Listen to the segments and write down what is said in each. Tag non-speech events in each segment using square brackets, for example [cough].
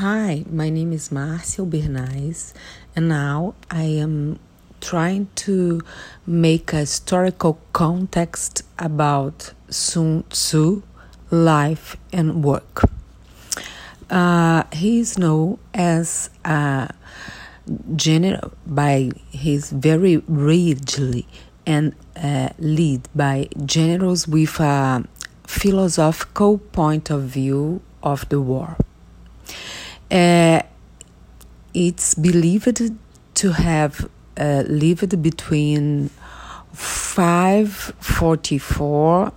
Hi, my name is Marcia Bernais, and now I am trying to make a historical context about Sun Tzu life and work. Uh, he is known as a general by his very rigidly and uh, lead by generals with a philosophical point of view of the war. Uh, it's believed to have uh, lived between 544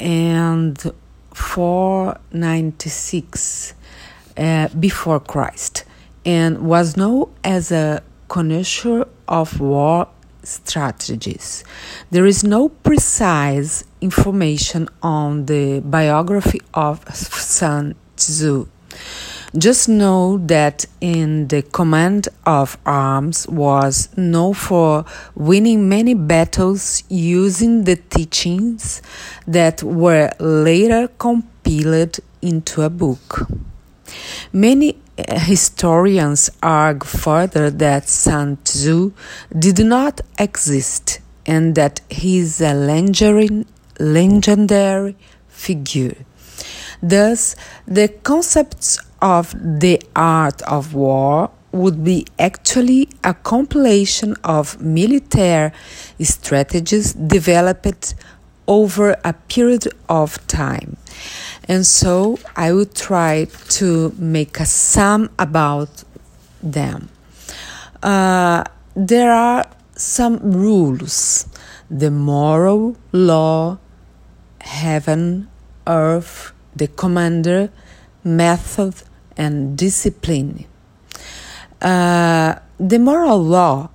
and 496 uh, before Christ and was known as a connoisseur of war strategies. There is no precise information on the biography of Sun Tzu. Just know that in the command of arms was known for winning many battles using the teachings that were later compiled into a book. Many eh, historians argue further that Sun Tzu did not exist and that he is a legendary figure. Thus, the concepts of the art of war would be actually a compilation of military strategies developed over a period of time. And so I will try to make a sum about them. Uh, there are some rules the moral law, heaven, earth, the commander, method, and discipline. Uh, the moral law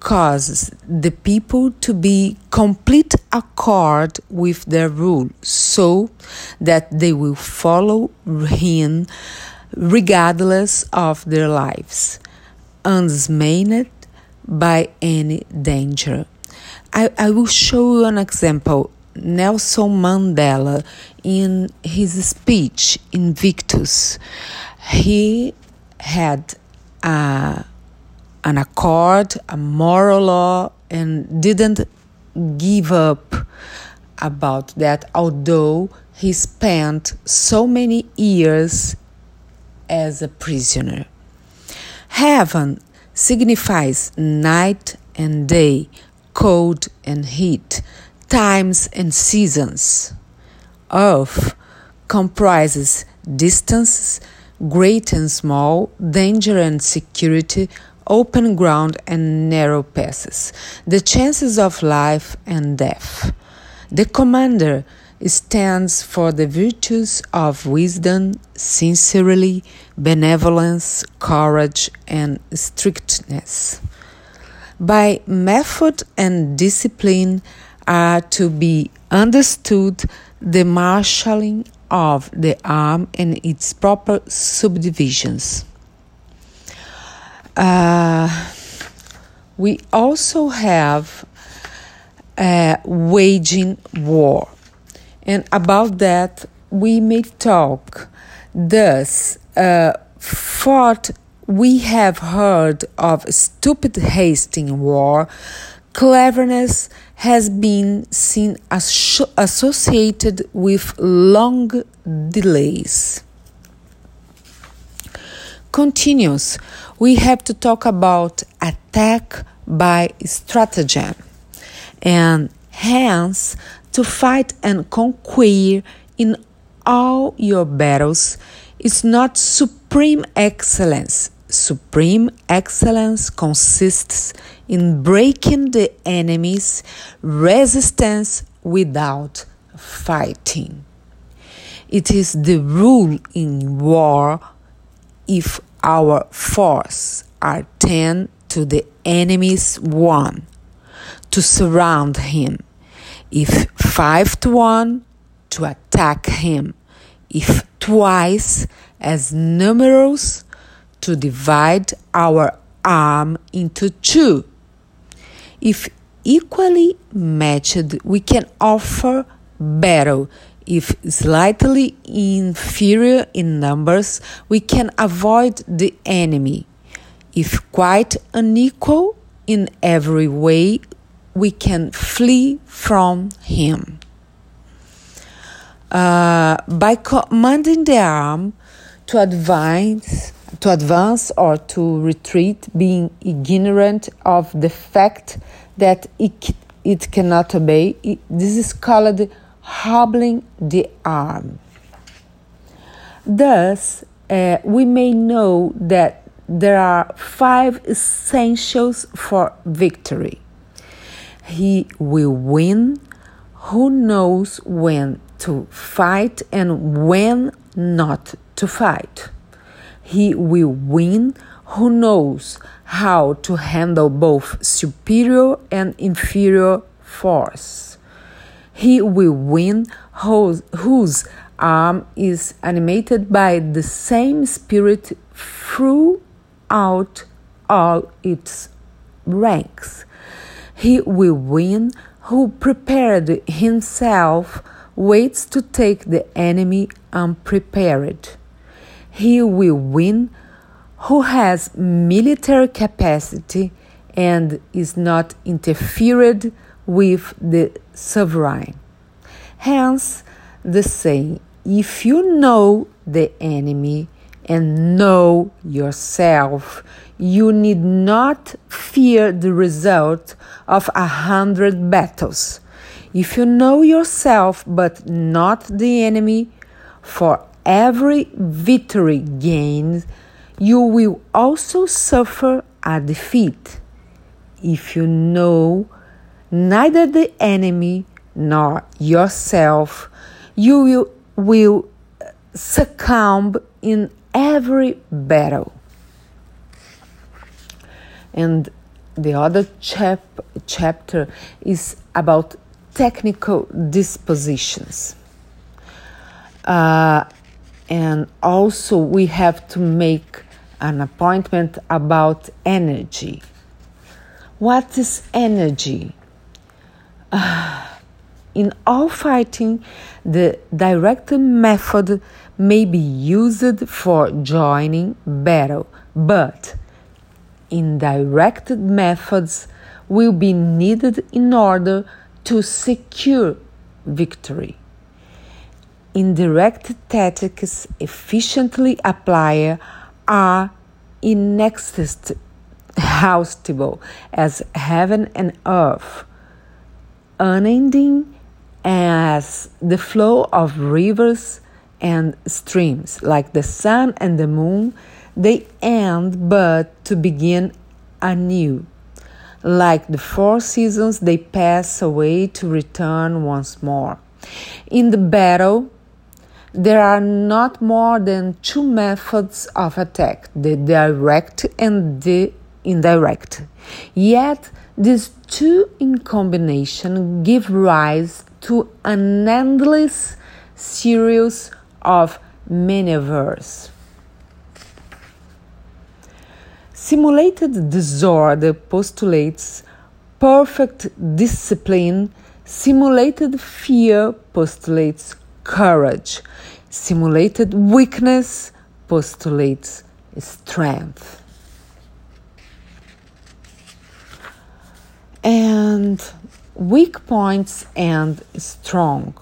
causes the people to be complete accord with their rule so that they will follow him regardless of their lives unsmained by any danger I, I will show you an example Nelson Mandela in his speech Invictus. He had an accord, a moral law, and didn't give up about that, although he spent so many years as a prisoner. Heaven signifies night and day, cold and heat times and seasons. Earth comprises distances, great and small, danger and security, open ground and narrow passes, the chances of life and death. The commander stands for the virtues of wisdom, sincerity, benevolence, courage, and strictness. By method and discipline, are to be understood the marshalling of the arm and its proper subdivisions. Uh, we also have uh, waging war, and about that we may talk. Thus, uh, we have heard of stupid hasting war Cleverness has been seen as associated with long delays. Continues, we have to talk about attack by stratagem, and hence to fight and conquer in all your battles is not supreme excellence Supreme excellence consists in breaking the enemy's resistance without fighting. It is the rule in war if our force are 10 to the enemy's 1 to surround him, if 5 to 1 to attack him, if twice as numerous to divide our arm into two. If equally matched, we can offer battle If slightly inferior in numbers, we can avoid the enemy. If quite unequal in every way, we can flee from him. Uh, by commanding the arm to advance, to advance or to retreat, being ignorant of the fact that it, it cannot obey, it, this is called hobbling the arm. Thus, uh, we may know that there are five essentials for victory. He will win who knows when to fight and when not to fight. He will win who knows how to handle both superior and inferior force. He will win whose, arm is animated by the same spirit throughout all its ranks. He will win who prepared himself waits to take the enemy unprepared. He will win who has military capacity and is not interfered with the sovereign. Hence, the saying, if you know the enemy and know yourself, you need not fear the result of a hundred battles if you know yourself but not the enemy, for every victory gained, you will also suffer a defeat. If you know neither the enemy nor yourself, you will, will succumb in every battle. And the other chap, chapter is about technical dispositions. Uh, and also, we have to make an appointment about energy. What is energy? Uh, [sighs] in all fighting, the direct method may be used for joining battle, but indirect methods will be needed in order to secure victory. Indirect tactics efficiently applied are inexhaustible as heaven and earth, unending as the flow of rivers and streams, like the sun and the moon, they end but to begin anew. Like the four seasons, they pass away to return once more. In the battle, there are not more than two methods of attack the direct and the indirect. Yet, these two in combination give rise to an endless series of maneuvers. Simulated disorder postulates perfect discipline. Simulated fear postulates courage. Simulated weakness postulates strength. And weak points and strong.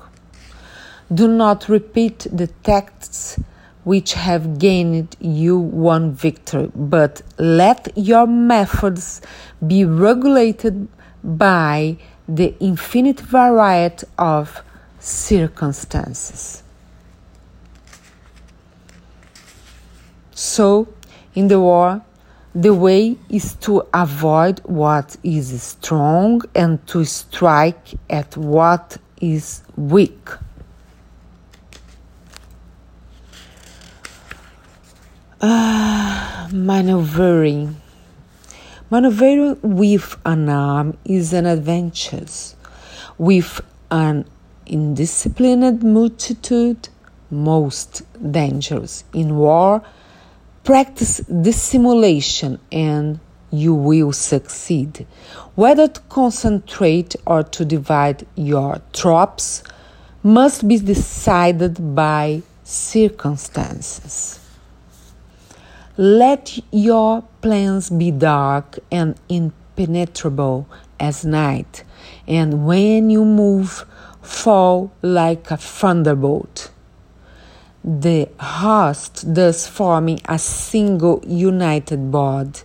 Do not repeat the texts which have gained you one victory, but let your methods be regulated by the infinite variety of circumstances. So, in the war, the way is to avoid what is strong and to strike at what is weak. Uh, maneuvering. Maneuvering with an arm is an adventure. With an indisciplined multitude, most dangerous. In war, practice dissimulation and you will succeed. Whether to concentrate or to divide your troops, must be decided by circumstances. Let your plans be dark and impenetrable as night, and when you move, fall like a thunderbolt. The host thus forming a single united body,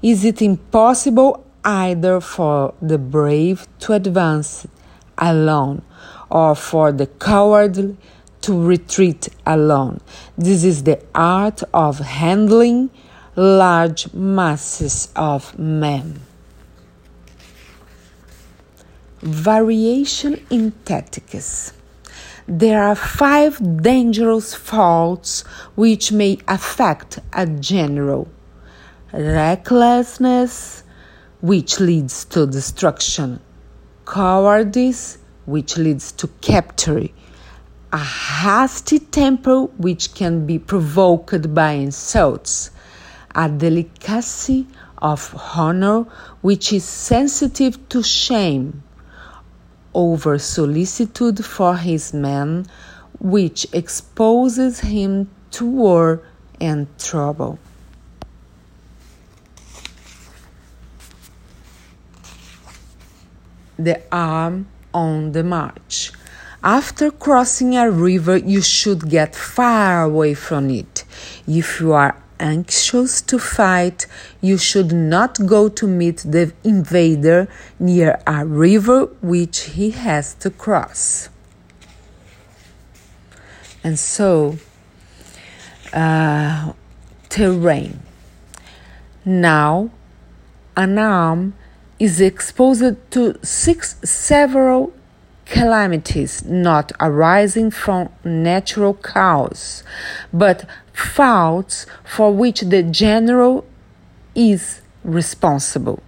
is it impossible either for the brave to advance alone or for the cowardly to retreat alone. This is the art of handling large masses of men. Variation in tactics. There are five dangerous faults which may affect a general recklessness, which leads to destruction, cowardice, which leads to capture, a hasty temper which can be provoked by insults, a delicacy of honor which is sensitive to shame, over solicitude for his men, which exposes him to war and trouble. The arm on the march. After crossing a river, you should get far away from it. If you are anxious to fight, you should not go to meet the invader near a river which he has to cross. And so, uh, terrain. Now, an arm is exposed to six several calamities not arising from natural cause, but faults for which the general is responsible.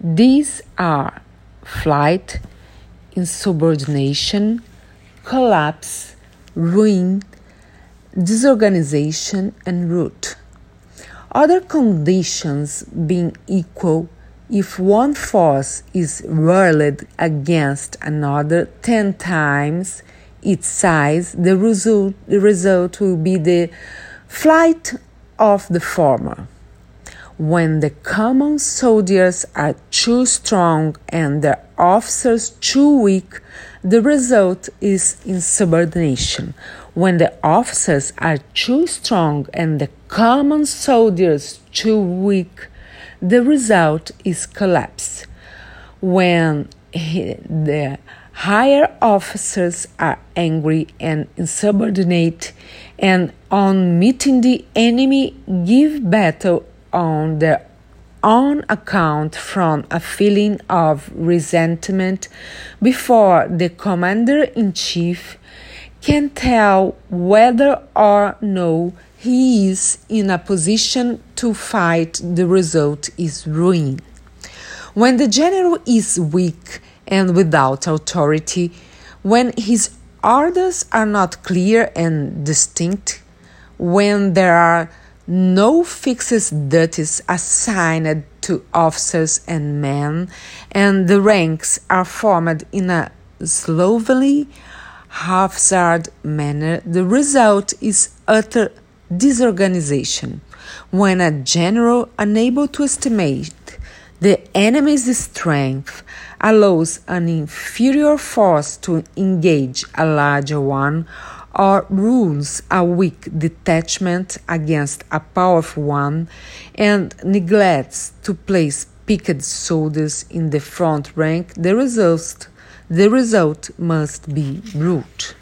These are flight, insubordination, collapse, ruin, disorganization, and rout. Other conditions being equal, if one force is whirled against another 10 times its size, the result, the result will be the flight of the former. When the common soldiers are too strong and the officers too weak, the result is insubordination. When the officers are too strong and the common soldiers too weak, the result is collapse. When he, the higher officers are angry and insubordinate, and on meeting the enemy, give battle on their own account from a feeling of resentment before the commander in chief can tell whether or no he is in a position to fight, the result is ruin. When the general is weak and without authority, when his orders are not clear and distinct, when there are no fixed duties assigned to officers and men, and the ranks are formed in a slovenly, haphazard manner, the result is utter disorganization. When a general, unable to estimate the enemy's strength, allows an inferior force to engage a larger one, or rules a weak detachment against a powerful one, and neglects to place picked soldiers in the front rank, the result, the result must be rout.